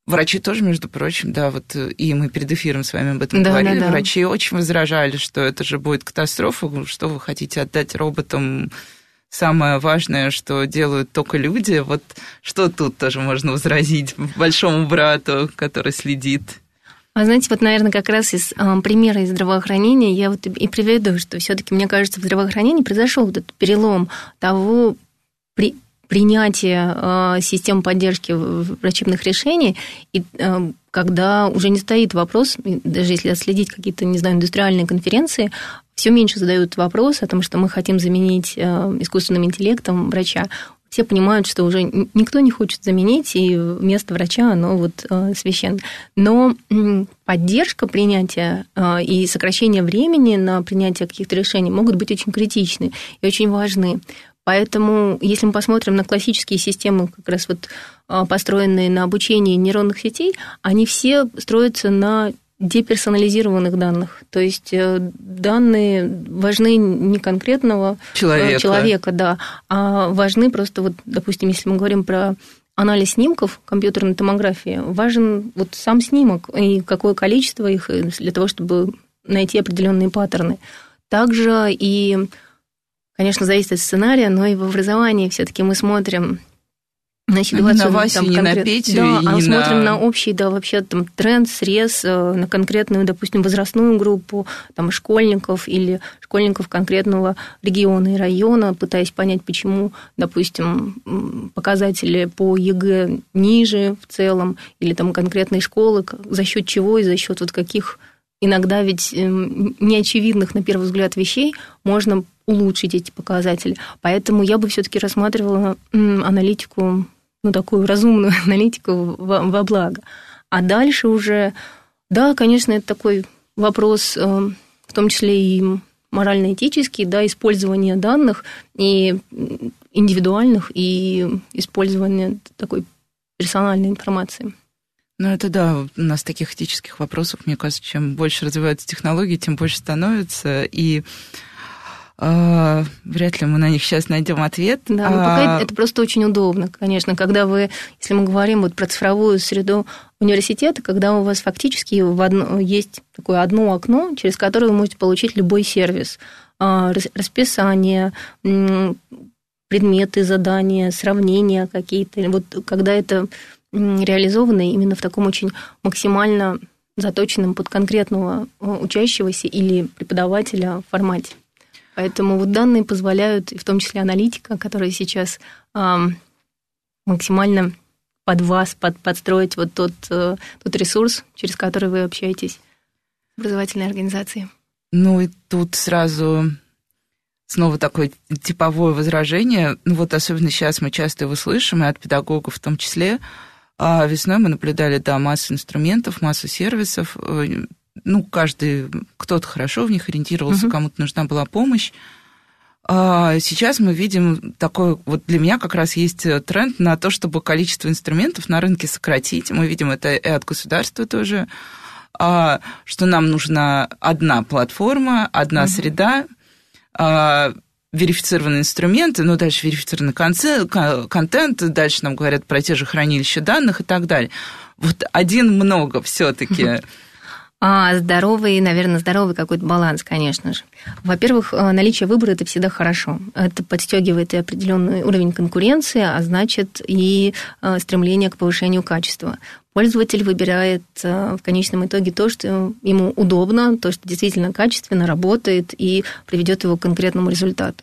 Врачи тоже, между прочим, да, вот э, и мы перед эфиром с вами об этом да, говорили. Да, да. Врачи очень возражали, что это же будет катастрофа, что вы хотите отдать роботам самое важное, что делают только люди. Вот что тут тоже можно возразить большому брату, который следит? А знаете, вот, наверное, как раз из э, примера из здравоохранения я вот и приведу, что все-таки, мне кажется, в здравоохранении произошел вот этот перелом того при, принятия э, систем поддержки врачебных решений, и э, когда уже не стоит вопрос, даже если отследить какие-то, не знаю, индустриальные конференции, все меньше задают вопрос о том, что мы хотим заменить э, искусственным интеллектом врача все понимают, что уже никто не хочет заменить, и место врача, оно вот священно. Но поддержка принятия и сокращение времени на принятие каких-то решений могут быть очень критичны и очень важны. Поэтому, если мы посмотрим на классические системы, как раз вот э, построенные на обучении нейронных сетей, они все строятся на деперсонализированных данных. То есть э, данные важны не конкретного э, человека, человека да, а важны просто, вот, допустим, если мы говорим про анализ снимков компьютерной томографии, важен вот сам снимок и какое количество их для того, чтобы найти определенные паттерны. Также и, конечно, зависит от сценария, но и в образовании все-таки мы смотрим на ситуацию. На Васю, там, не конкрет... на Петю, да, и а не смотрим на... на общий, да, вообще там тренд, срез, э, на конкретную, допустим, возрастную группу, там, школьников или школьников конкретного региона и района, пытаясь понять, почему, допустим, показатели по ЕГЭ ниже в целом, или там конкретные школы, за счет чего и за счет вот каких иногда ведь эм, неочевидных на первый взгляд вещей можно улучшить эти показатели. Поэтому я бы все-таки рассматривала аналитику ну, такую разумную *laughs* аналитику во, во благо. А дальше уже, да, конечно, это такой вопрос, э, в том числе и морально-этический, да, использование данных и индивидуальных, и использование такой персональной информации. Ну, это да, у нас таких этических вопросов, мне кажется, чем больше развиваются технологии, тем больше становится. И а, вряд ли мы на них сейчас найдем ответ. Да, но пока а... это просто очень удобно, конечно, когда вы, если мы говорим вот про цифровую среду университета, когда у вас фактически в одно, есть такое одно окно, через которое вы можете получить любой сервис, а, расписание, предметы, задания, сравнения какие-то. Вот когда это реализовано именно в таком очень максимально заточенном под конкретного учащегося или преподавателя формате. Поэтому вот данные позволяют, в том числе аналитика, которая сейчас максимально под вас, под, подстроить вот тот, э, тот ресурс, через который вы общаетесь в образовательной организации. Ну и тут сразу снова такое типовое возражение. Ну вот особенно сейчас мы часто его слышим, и от педагогов в том числе. А весной мы наблюдали, да, массу инструментов, массу сервисов, э, ну, каждый, кто-то хорошо в них ориентировался, угу. кому-то нужна была помощь. А сейчас мы видим такой, вот для меня как раз есть тренд на то, чтобы количество инструментов на рынке сократить. Мы видим это и от государства тоже, а, что нам нужна одна платформа, одна угу. среда, а, верифицированные инструменты, ну, дальше верифицированный контент, дальше нам говорят про те же хранилища данных и так далее. Вот один много все-таки. *laughs* А здоровый, наверное, здоровый какой-то баланс, конечно же. Во-первых, э, наличие выбора это всегда хорошо. Это подстегивает и определенный уровень конкуренции, а значит и э, стремление к повышению качества. Пользователь выбирает э, в конечном итоге то, что ему удобно, то, что действительно качественно работает и приведет его к конкретному результату.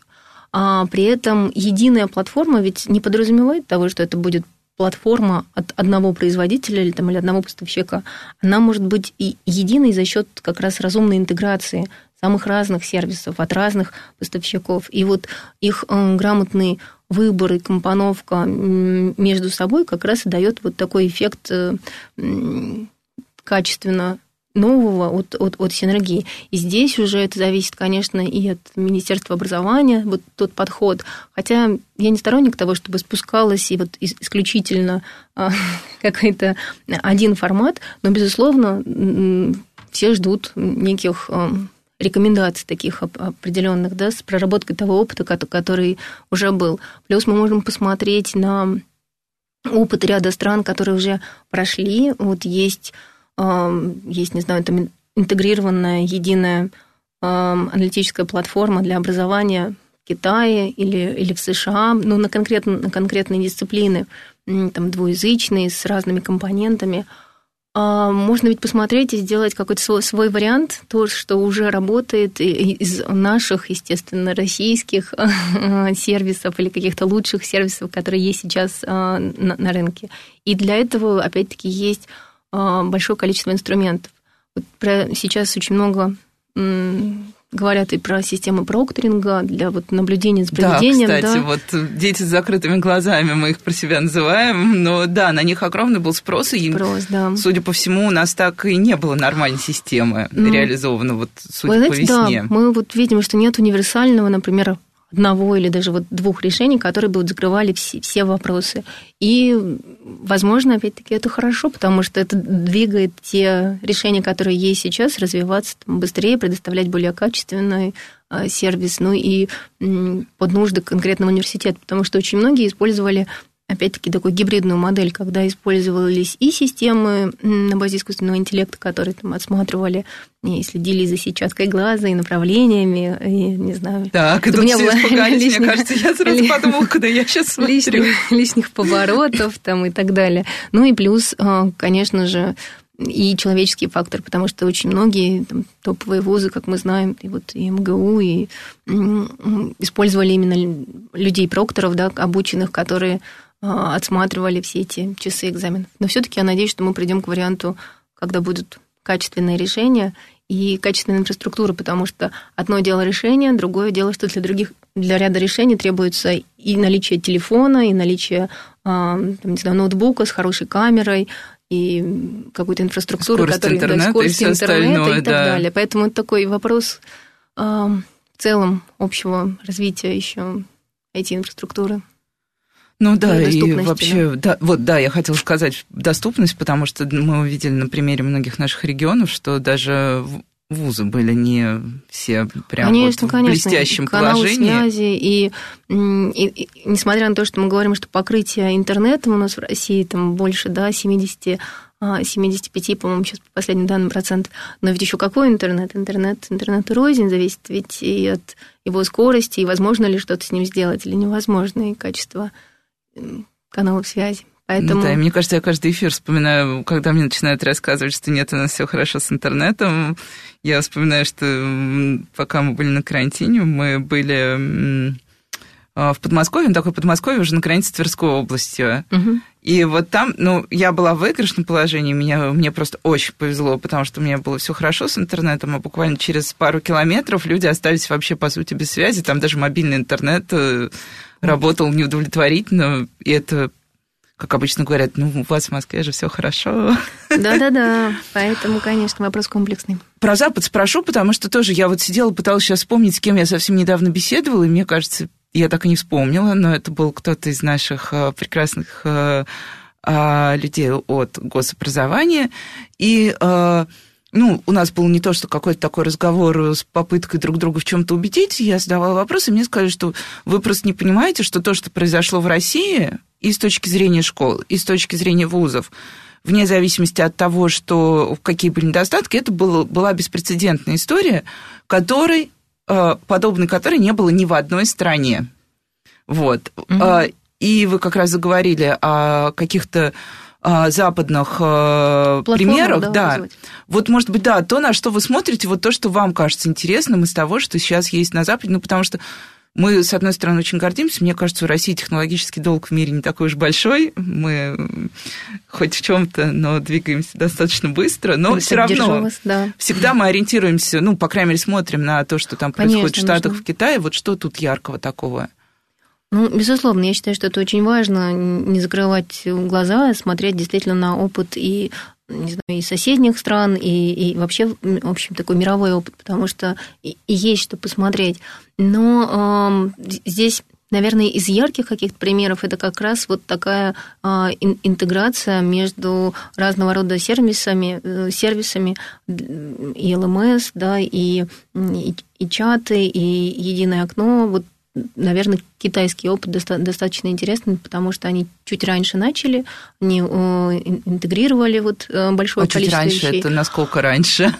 А при этом единая платформа ведь не подразумевает того, что это будет платформа от одного производителя или, там, или одного поставщика, она может быть и единой за счет как раз разумной интеграции самых разных сервисов от разных поставщиков. И вот их э, грамотный выбор и компоновка между собой как раз и дает вот такой эффект э, качественно нового от, от, от синергии. И здесь уже это зависит, конечно, и от Министерства образования, вот тот подход. Хотя я не сторонник того, чтобы спускалось и вот исключительно а, *laughs* какой-то один формат, но, безусловно, все ждут неких а, рекомендаций таких определенных, да, с проработкой того опыта, который уже был. Плюс мы можем посмотреть на опыт ряда стран, которые уже прошли. Вот есть есть, не знаю, там интегрированная единая аналитическая платформа для образования в Китае или, или в США, ну, на, конкретно, на конкретные дисциплины, там, двуязычные, с разными компонентами. а, можно ведь посмотреть и сделать какой-то свой, свой вариант, то, что уже работает из наших, естественно, российских *laughs* сервисов или каких-то лучших сервисов, которые есть сейчас а, на, на рынке. И для этого, опять-таки, есть большое количество инструментов. Вот сейчас очень много говорят и про системы прокторинга для вот наблюдения за поведением. Да, кстати, да. вот дети с закрытыми глазами, мы их про себя называем, но да, на них огромный был спрос, и, спрос, да. судя по всему, у нас так и не было нормальной системы ну, реализованы, вот судя вы знаете, по весне. Да, мы вот видим, что нет универсального, например, одного или даже вот двух решений, которые бы вот закрывали все, все вопросы. И, возможно, опять-таки, это хорошо, потому что это двигает те решения, которые есть сейчас, развиваться там, быстрее, предоставлять более качественный э, сервис, ну и под нужды конкретного университета, потому что очень многие использовали опять-таки, такую гибридную модель, когда использовались и системы на базе искусственного интеллекта, которые там отсматривали и следили за сетчаткой глаза, и направлениями, и, не знаю... Так, это все испугались, лишних, мне кажется, я сразу подумала, куда я сейчас *laughs* смотрю. Лишних, лишних поворотов там и так далее. Ну и плюс, а, конечно же, и человеческий фактор, потому что очень многие там, топовые вузы, как мы знаем, и вот и МГУ, и использовали именно людей-прокторов, да, обученных, которые отсматривали все эти часы экзаменов. Но все-таки я надеюсь, что мы придем к варианту, когда будут качественные решения и качественная инфраструктура, потому что одно дело решение, другое дело, что для других, для ряда решений требуется и наличие телефона, и наличие а, там, не знаю, ноутбука с хорошей камерой, и какую-то инфраструктуру, скорость которая интернета, да, скорость и интернета и так да. далее. Поэтому это такой вопрос а, в целом общего развития еще IT-инфраструктуры. Ну да, и вообще, да. да, вот да, я хотела сказать доступность, потому что мы увидели на примере многих наших регионов, что даже вузы были не все прям конечно, вот в конечно. блестящем Каналы положении. связи, и, и, и несмотря на то, что мы говорим, что покрытие интернетом у нас в России там больше, да, 70 75, а, по-моему, сейчас по последним данным процент. Но ведь еще какой интернет? Интернет, интернет рознь зависит ведь и от его скорости, и возможно ли что-то с ним сделать, или невозможно, и качество каналов связи. Поэтому... Ну, да, и мне кажется, я каждый эфир вспоминаю, когда мне начинают рассказывать, что нет, у нас все хорошо с интернетом. Я вспоминаю, что пока мы были на карантине, мы были а, в Подмосковье, ну, такое Подмосковье уже на границе Тверской областью. Угу. И вот там, ну, я была в выигрышном положении, меня, мне просто очень повезло, потому что у меня было все хорошо с интернетом, а буквально через пару километров люди остались вообще, по сути, без связи. Там даже мобильный интернет э, работал неудовлетворительно, и это как обычно говорят, ну, у вас в Москве же все хорошо. Да-да-да, поэтому, конечно, вопрос комплексный. Про Запад спрошу, потому что тоже я вот сидела, пыталась сейчас вспомнить, с кем я совсем недавно беседовала, и мне кажется, я так и не вспомнила, но это был кто-то из наших э, прекрасных э, э, людей от гособразования, и ну, у нас был не то, что какой-то такой разговор с попыткой друг друга в чем-то убедить, я задавала вопросы, и мне сказали, что вы просто не понимаете, что то, что произошло в России, и с точки зрения школ, и с точки зрения вузов, вне зависимости от того, что какие были недостатки, это было, была беспрецедентная история, которой, э, подобной которой не было ни в одной стране. Вот. Mm-hmm. И вы как раз заговорили о каких-то западных а, примерах, да, да. Вот, может быть, да, то, на что вы смотрите, вот то, что вам кажется интересным из того, что сейчас есть на Западе, ну, потому что мы, с одной стороны, очень гордимся. Мне кажется, у России технологический долг в мире не такой уж большой. Мы хоть в чем-то, но двигаемся достаточно быстро. Но все равно да. всегда мы ориентируемся, ну, по крайней мере, смотрим на то, что там Конечно, происходит в Штатах, нужно. в Китае. Вот что тут яркого такого? Ну, безусловно, я считаю, что это очень важно, не закрывать глаза, смотреть действительно на опыт и не знаю, и соседних стран, и, и вообще, в общем, такой мировой опыт, потому что и, и есть что посмотреть. Но э, здесь Наверное, из ярких каких-то примеров это как раз вот такая э, интеграция между разного рода сервисами, э, сервисами и ЛМС, да, и, и, и чаты, и единое окно. Вот наверное, китайский опыт достаточно интересный, потому что они чуть раньше начали, они интегрировали вот э, большое а количество чуть раньше вещей. это насколько раньше?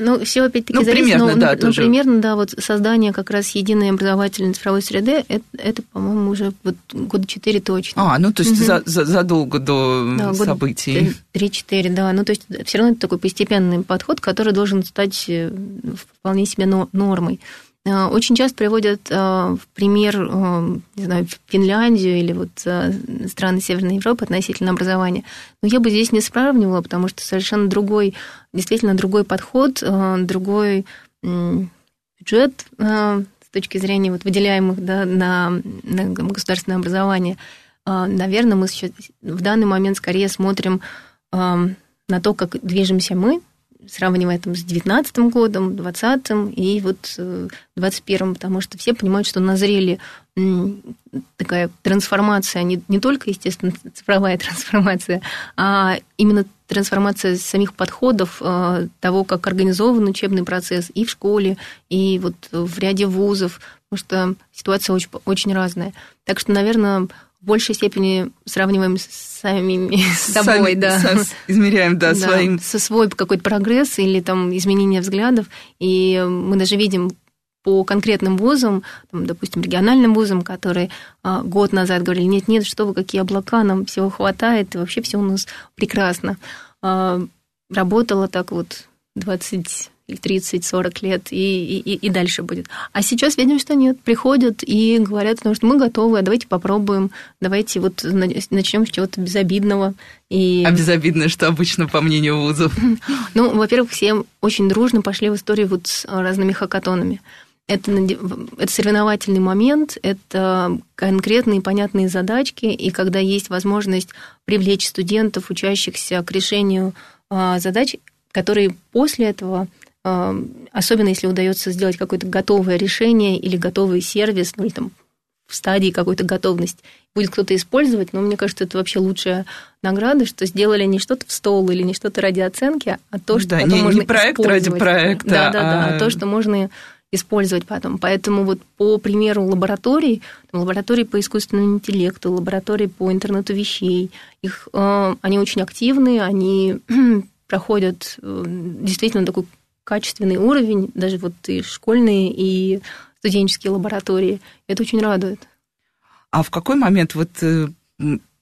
Ну, все опять-таки ну, зависит, примерно, но, да, ну, тоже. примерно, да, вот создание как раз единой образовательной цифровой среды, это, это по-моему, уже вот года четыре точно. А, ну, то есть Мгм. за- за- задолго до Да, событий. Три-четыре, да. Ну, то есть все равно это такой постепенный подход, который должен стать э, вполне себе но- нормой. Э, Очень часто приводят э, в пример, э, не знаю, Финляндию или вот страны Северной Европы относительно образования. Но я бы здесь не сравнивала, потому что совершенно другой, действительно другой подход, другой бюджет с точки зрения вот выделяемых да, на, на государственное образование. Наверное, мы сейчас в данный момент скорее смотрим на то, как движемся мы, сравнивая там с 19 годом, 20 и вот э, 21 потому что все понимают, что назрели такая трансформация, не, не только, естественно, цифровая *laughs* трансформация, а именно трансформация самих подходов, э, того, как организован учебный процесс и в школе, и вот в ряде вузов, потому что ситуация очень, очень разная. Так что, наверное, большей степени сравниваем с самими с *laughs* собой, Сами да. со- измеряем, да, Да, своим. со свой какой-то прогресс или там изменение взглядов. И мы даже видим по конкретным вузам, там, допустим, региональным вузам, которые а, год назад говорили, нет-нет, что вы, какие облака, нам всего хватает, и вообще все у нас прекрасно. А, работала так вот 20 или 30, 40 лет, и, и, и дальше будет. А сейчас видим, что нет. Приходят и говорят, потому что мы готовы, а давайте попробуем, давайте вот начнем с чего-то безобидного. И... А безобидное, что обычно, по мнению вузов. *laughs* Ну, во-первых, все очень дружно пошли в историю вот с разными хакатонами. Это, это соревновательный момент, это конкретные понятные задачки, и когда есть возможность привлечь студентов, учащихся к решению а, задач, которые после этого особенно если удается сделать какое-то готовое решение или готовый сервис, ну или там в стадии какой-то готовности, будет кто-то использовать, но мне кажется, это вообще лучшая награда, что сделали не что-то в стол или не что-то ради оценки, а то, что да, потом не, можно не проект ради проекта. Да, да, да, а... то, что можно использовать потом. Поэтому вот по примеру лабораторий, там, лаборатории по искусственному интеллекту, лаборатории по интернету вещей, их, э, они очень активны, они *clears throat* проходят э, действительно такой качественный уровень, даже вот и школьные, и студенческие лаборатории. Это очень радует. А в какой момент вот э,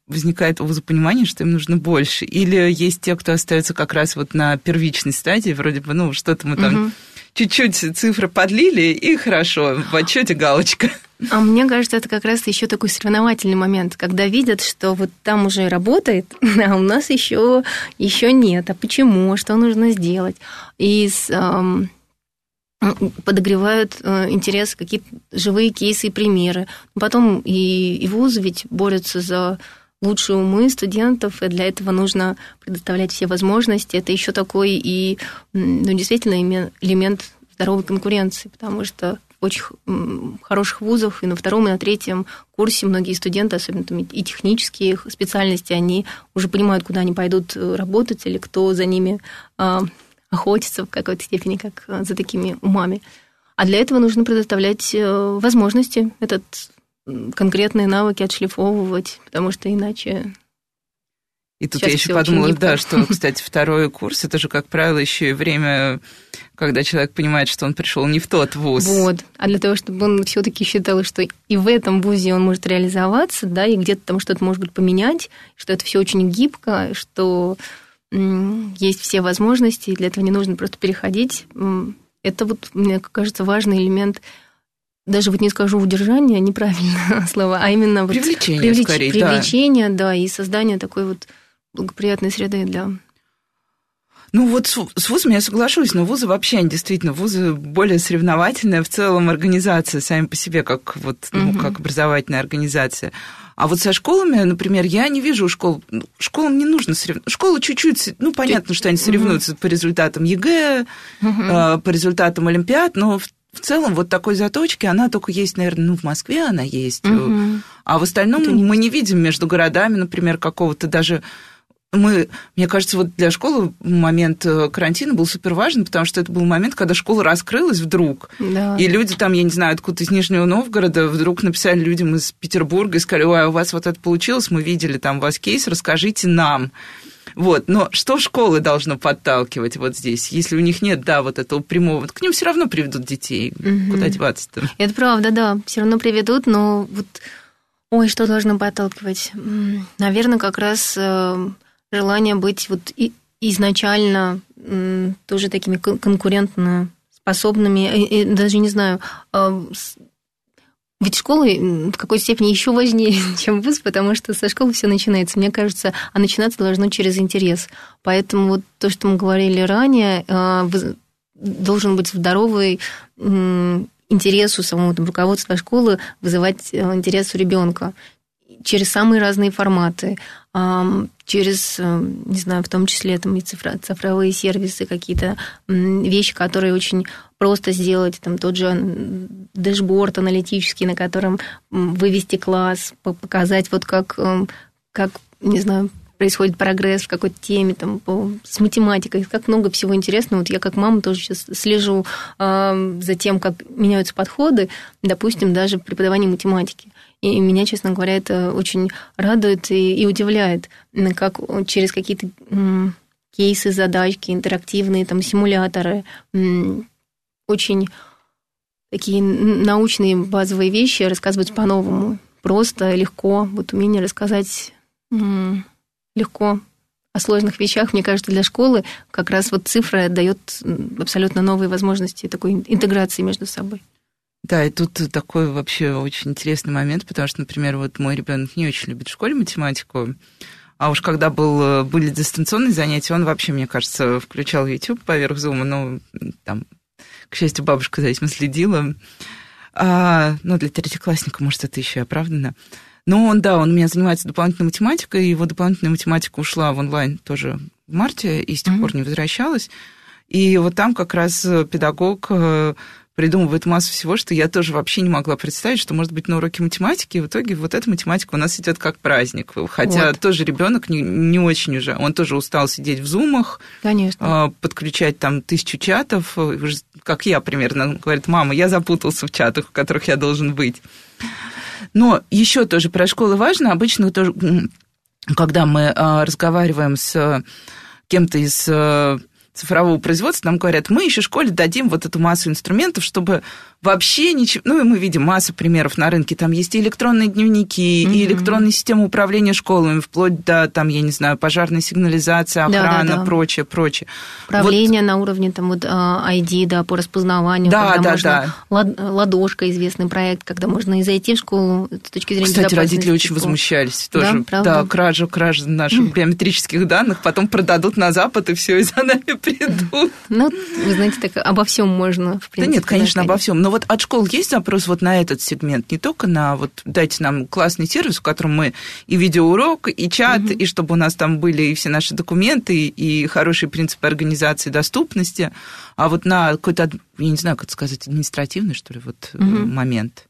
возникает у понимание, что им нужно больше? Или есть те, кто остается как раз вот на первичной стадии, вроде бы, ну, что-то мы там угу. Чуть-чуть цифры подлили, и хорошо, в отчете галочка. А мне кажется, это как раз еще такой соревновательный момент, когда видят, что вот там уже работает, *laughs* а у нас еще, еще нет. А почему? Что нужно сделать? И с, эм, подогревают э, интерес какие-то живые кейсы и примеры. Потом и, и вузы ведь борются за лучшие умы студентов, и для этого нужно предоставлять все возможности. Это еще такой и ну, действительно элемент здоровой конкуренции, потому что в очень хороших вузах и на втором, и на третьем курсе многие студенты, особенно там и технические специальности, они уже понимают, куда они пойдут работать или кто за ними охотится в какой-то степени, как за такими умами. А для этого нужно предоставлять возможности этот конкретные навыки отшлифовывать, потому что иначе и тут Сейчас я еще подумала, да, что, *laughs* кстати, второй курс это же, как правило, еще и время, когда человек понимает, что он пришел не в тот вуз. Вот. А для того, чтобы он все-таки считал, что и в этом вузе он может реализоваться, да, и где-то там что-то может быть поменять, что это все очень гибко, что есть все возможности, и для этого не нужно просто переходить. Это вот, мне кажется, важный элемент даже вот не скажу удержание, неправильно *laughs* слово, а именно привлечение, вот привлеч, скорее, привлечение, да. да, и создание такой вот благоприятной среды для ну вот с, с вузами я соглашусь, но вузы вообще действительно вузы более соревновательная в целом организация сами по себе как вот ну, угу. как образовательная организация. А вот со школами, например, я не вижу школ. Школам не нужно соревноваться. Школы чуть-чуть, ну понятно, что они соревнуются угу. по результатам ЕГЭ, угу. по результатам Олимпиад, но в, в целом вот такой заточки, она только есть, наверное, ну в Москве она есть, угу. а в остальном не... мы не видим между городами, например, какого-то даже мы, мне кажется, вот для школы момент карантина был супер важен, потому что это был момент, когда школа раскрылась вдруг, да. и люди там, я не знаю, откуда из Нижнего Новгорода вдруг написали людям из Петербурга и сказали, ой, а у вас вот это получилось, мы видели там у вас кейс, расскажите нам. Вот, но что школы должно подталкивать вот здесь, если у них нет, да, вот этого прямого, к ним все равно приведут детей, угу. куда деваться-то? Это правда, да, все равно приведут, но вот, ой, что должно подталкивать? Наверное, как раз э, желание быть вот изначально тоже такими конкурентно способными, даже не знаю, а, ведь школы в какой-то степени еще важнее, *laughs* чем вуз, потому что со школы все начинается. Мне кажется, а начинаться должно через интерес. Поэтому вот то, что мы говорили ранее, а, должен быть здоровый интерес у самого там, руководства школы вызывать э, интерес у ребенка через самые разные форматы, через, э, не знаю, в том числе там и цифра, цифровые сервисы, какие-то вещи, которые очень просто сделать, там тот же дэшборд аналитический, на котором вывести класс, показать вот как, э, как не знаю, происходит прогресс в какой-то теме, там, по, с математикой, как много всего интересного. Вот я как мама тоже сейчас слежу э, за тем, как меняются подходы, допустим, даже в преподавании математики. И меня, честно говоря, это очень радует и, и удивляет, как через какие-то кейсы, задачки, интерактивные там симуляторы, очень такие научные базовые вещи рассказывать по-новому. Просто, легко. Вот умение рассказать легко о сложных вещах, мне кажется, для школы как раз вот цифра дает абсолютно новые возможности такой интеграции между собой. Да, и тут такой вообще очень интересный момент, потому что, например, вот мой ребенок не очень любит в школе математику, а уж когда был, были дистанционные занятия, он вообще, мне кажется, включал YouTube поверх Zoom, ну, там, к счастью, бабушка за этим следила. А, ну, для третьеклассника, может, это еще и оправдано. Но он, да, он у меня занимается дополнительной математикой, его дополнительная математика ушла в онлайн тоже в марте, и с тех mm-hmm. пор не возвращалась. И вот там как раз педагог э, придумывает массу всего, что я тоже вообще не могла представить, что может быть на уроке математики, и в итоге вот эта математика у нас идет как праздник. Хотя вот. тоже ребенок не, не очень уже, он тоже устал сидеть в зумах, Конечно. подключать там тысячу чатов, как я примерно, говорит, мама, я запутался в чатах, в которых я должен быть. Но еще тоже про школы важно, обычно тоже, когда мы а, разговариваем с кем-то из цифрового производства, нам говорят, мы еще школе дадим вот эту массу инструментов, чтобы вообще ничего... Ну, и мы видим массу примеров на рынке. Там есть и электронные дневники, mm-hmm. и электронные системы управления школами, вплоть до, там, я не знаю, пожарной сигнализации, охрана, да, да, да. прочее, прочее. Управление вот... на уровне там вот ID, а, да, по распознаванию. Да, да, можно... да. Ладошка, известный проект, когда можно и зайти в школу с точки зрения Кстати, родители очень возмущались тоже. Да, правда? да кражу, кражу наших *laughs* биометрических данных, потом продадут на Запад, и все, и за нами придут. Ну, вы знаете, так обо всем можно, в принципе. Да нет, конечно, обо всем. Но вот от школ есть запрос вот на этот сегмент, не только на вот дайте нам классный сервис, в котором мы и видеоурок, и чат, угу. и чтобы у нас там были и все наши документы, и хорошие принципы организации доступности, а вот на какой-то, я не знаю, как сказать, административный, что ли, вот угу. момент.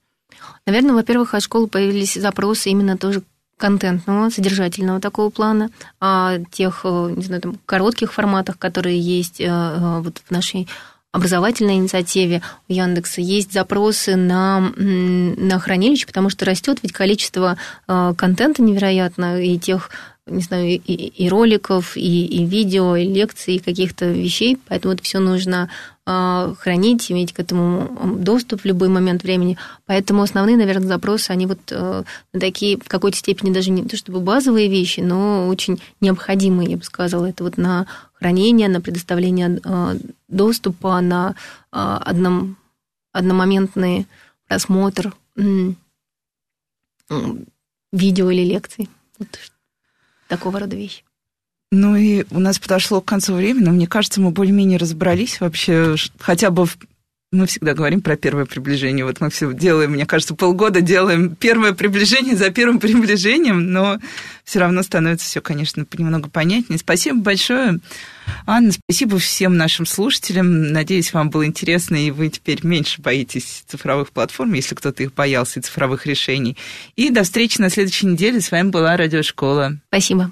Наверное, во-первых, от школы появились запросы именно тоже контентного, содержательного такого плана, о тех, э, не знаю, там, коротких форматах, которые есть э, э, вот в нашей образовательной инициативе. У Яндекса есть запросы на, на хранилище, потому что растет ведь количество контента невероятно и тех не знаю, и, и роликов, и, и видео, и лекций, и каких-то вещей, поэтому это все нужно хранить, иметь к этому доступ в любой момент времени. Поэтому основные, наверное, запросы, они вот э, такие в какой-то степени даже не то чтобы базовые вещи, но очень необходимые, я бы сказала. Это вот на хранение, на предоставление э, доступа, на э, одном, одномоментный просмотр видео или лекций. Вот такого рода вещи. Ну и у нас подошло к концу времени, но мне кажется, мы более-менее разобрались вообще хотя бы в мы всегда говорим про первое приближение. Вот мы все делаем, мне кажется, полгода делаем первое приближение за первым приближением, но все равно становится все, конечно, немного понятнее. Спасибо большое, Анна. Спасибо всем нашим слушателям. Надеюсь, вам было интересно, и вы теперь меньше боитесь цифровых платформ, если кто-то их боялся, и цифровых решений. И до встречи на следующей неделе. С вами была Радиошкола. Спасибо.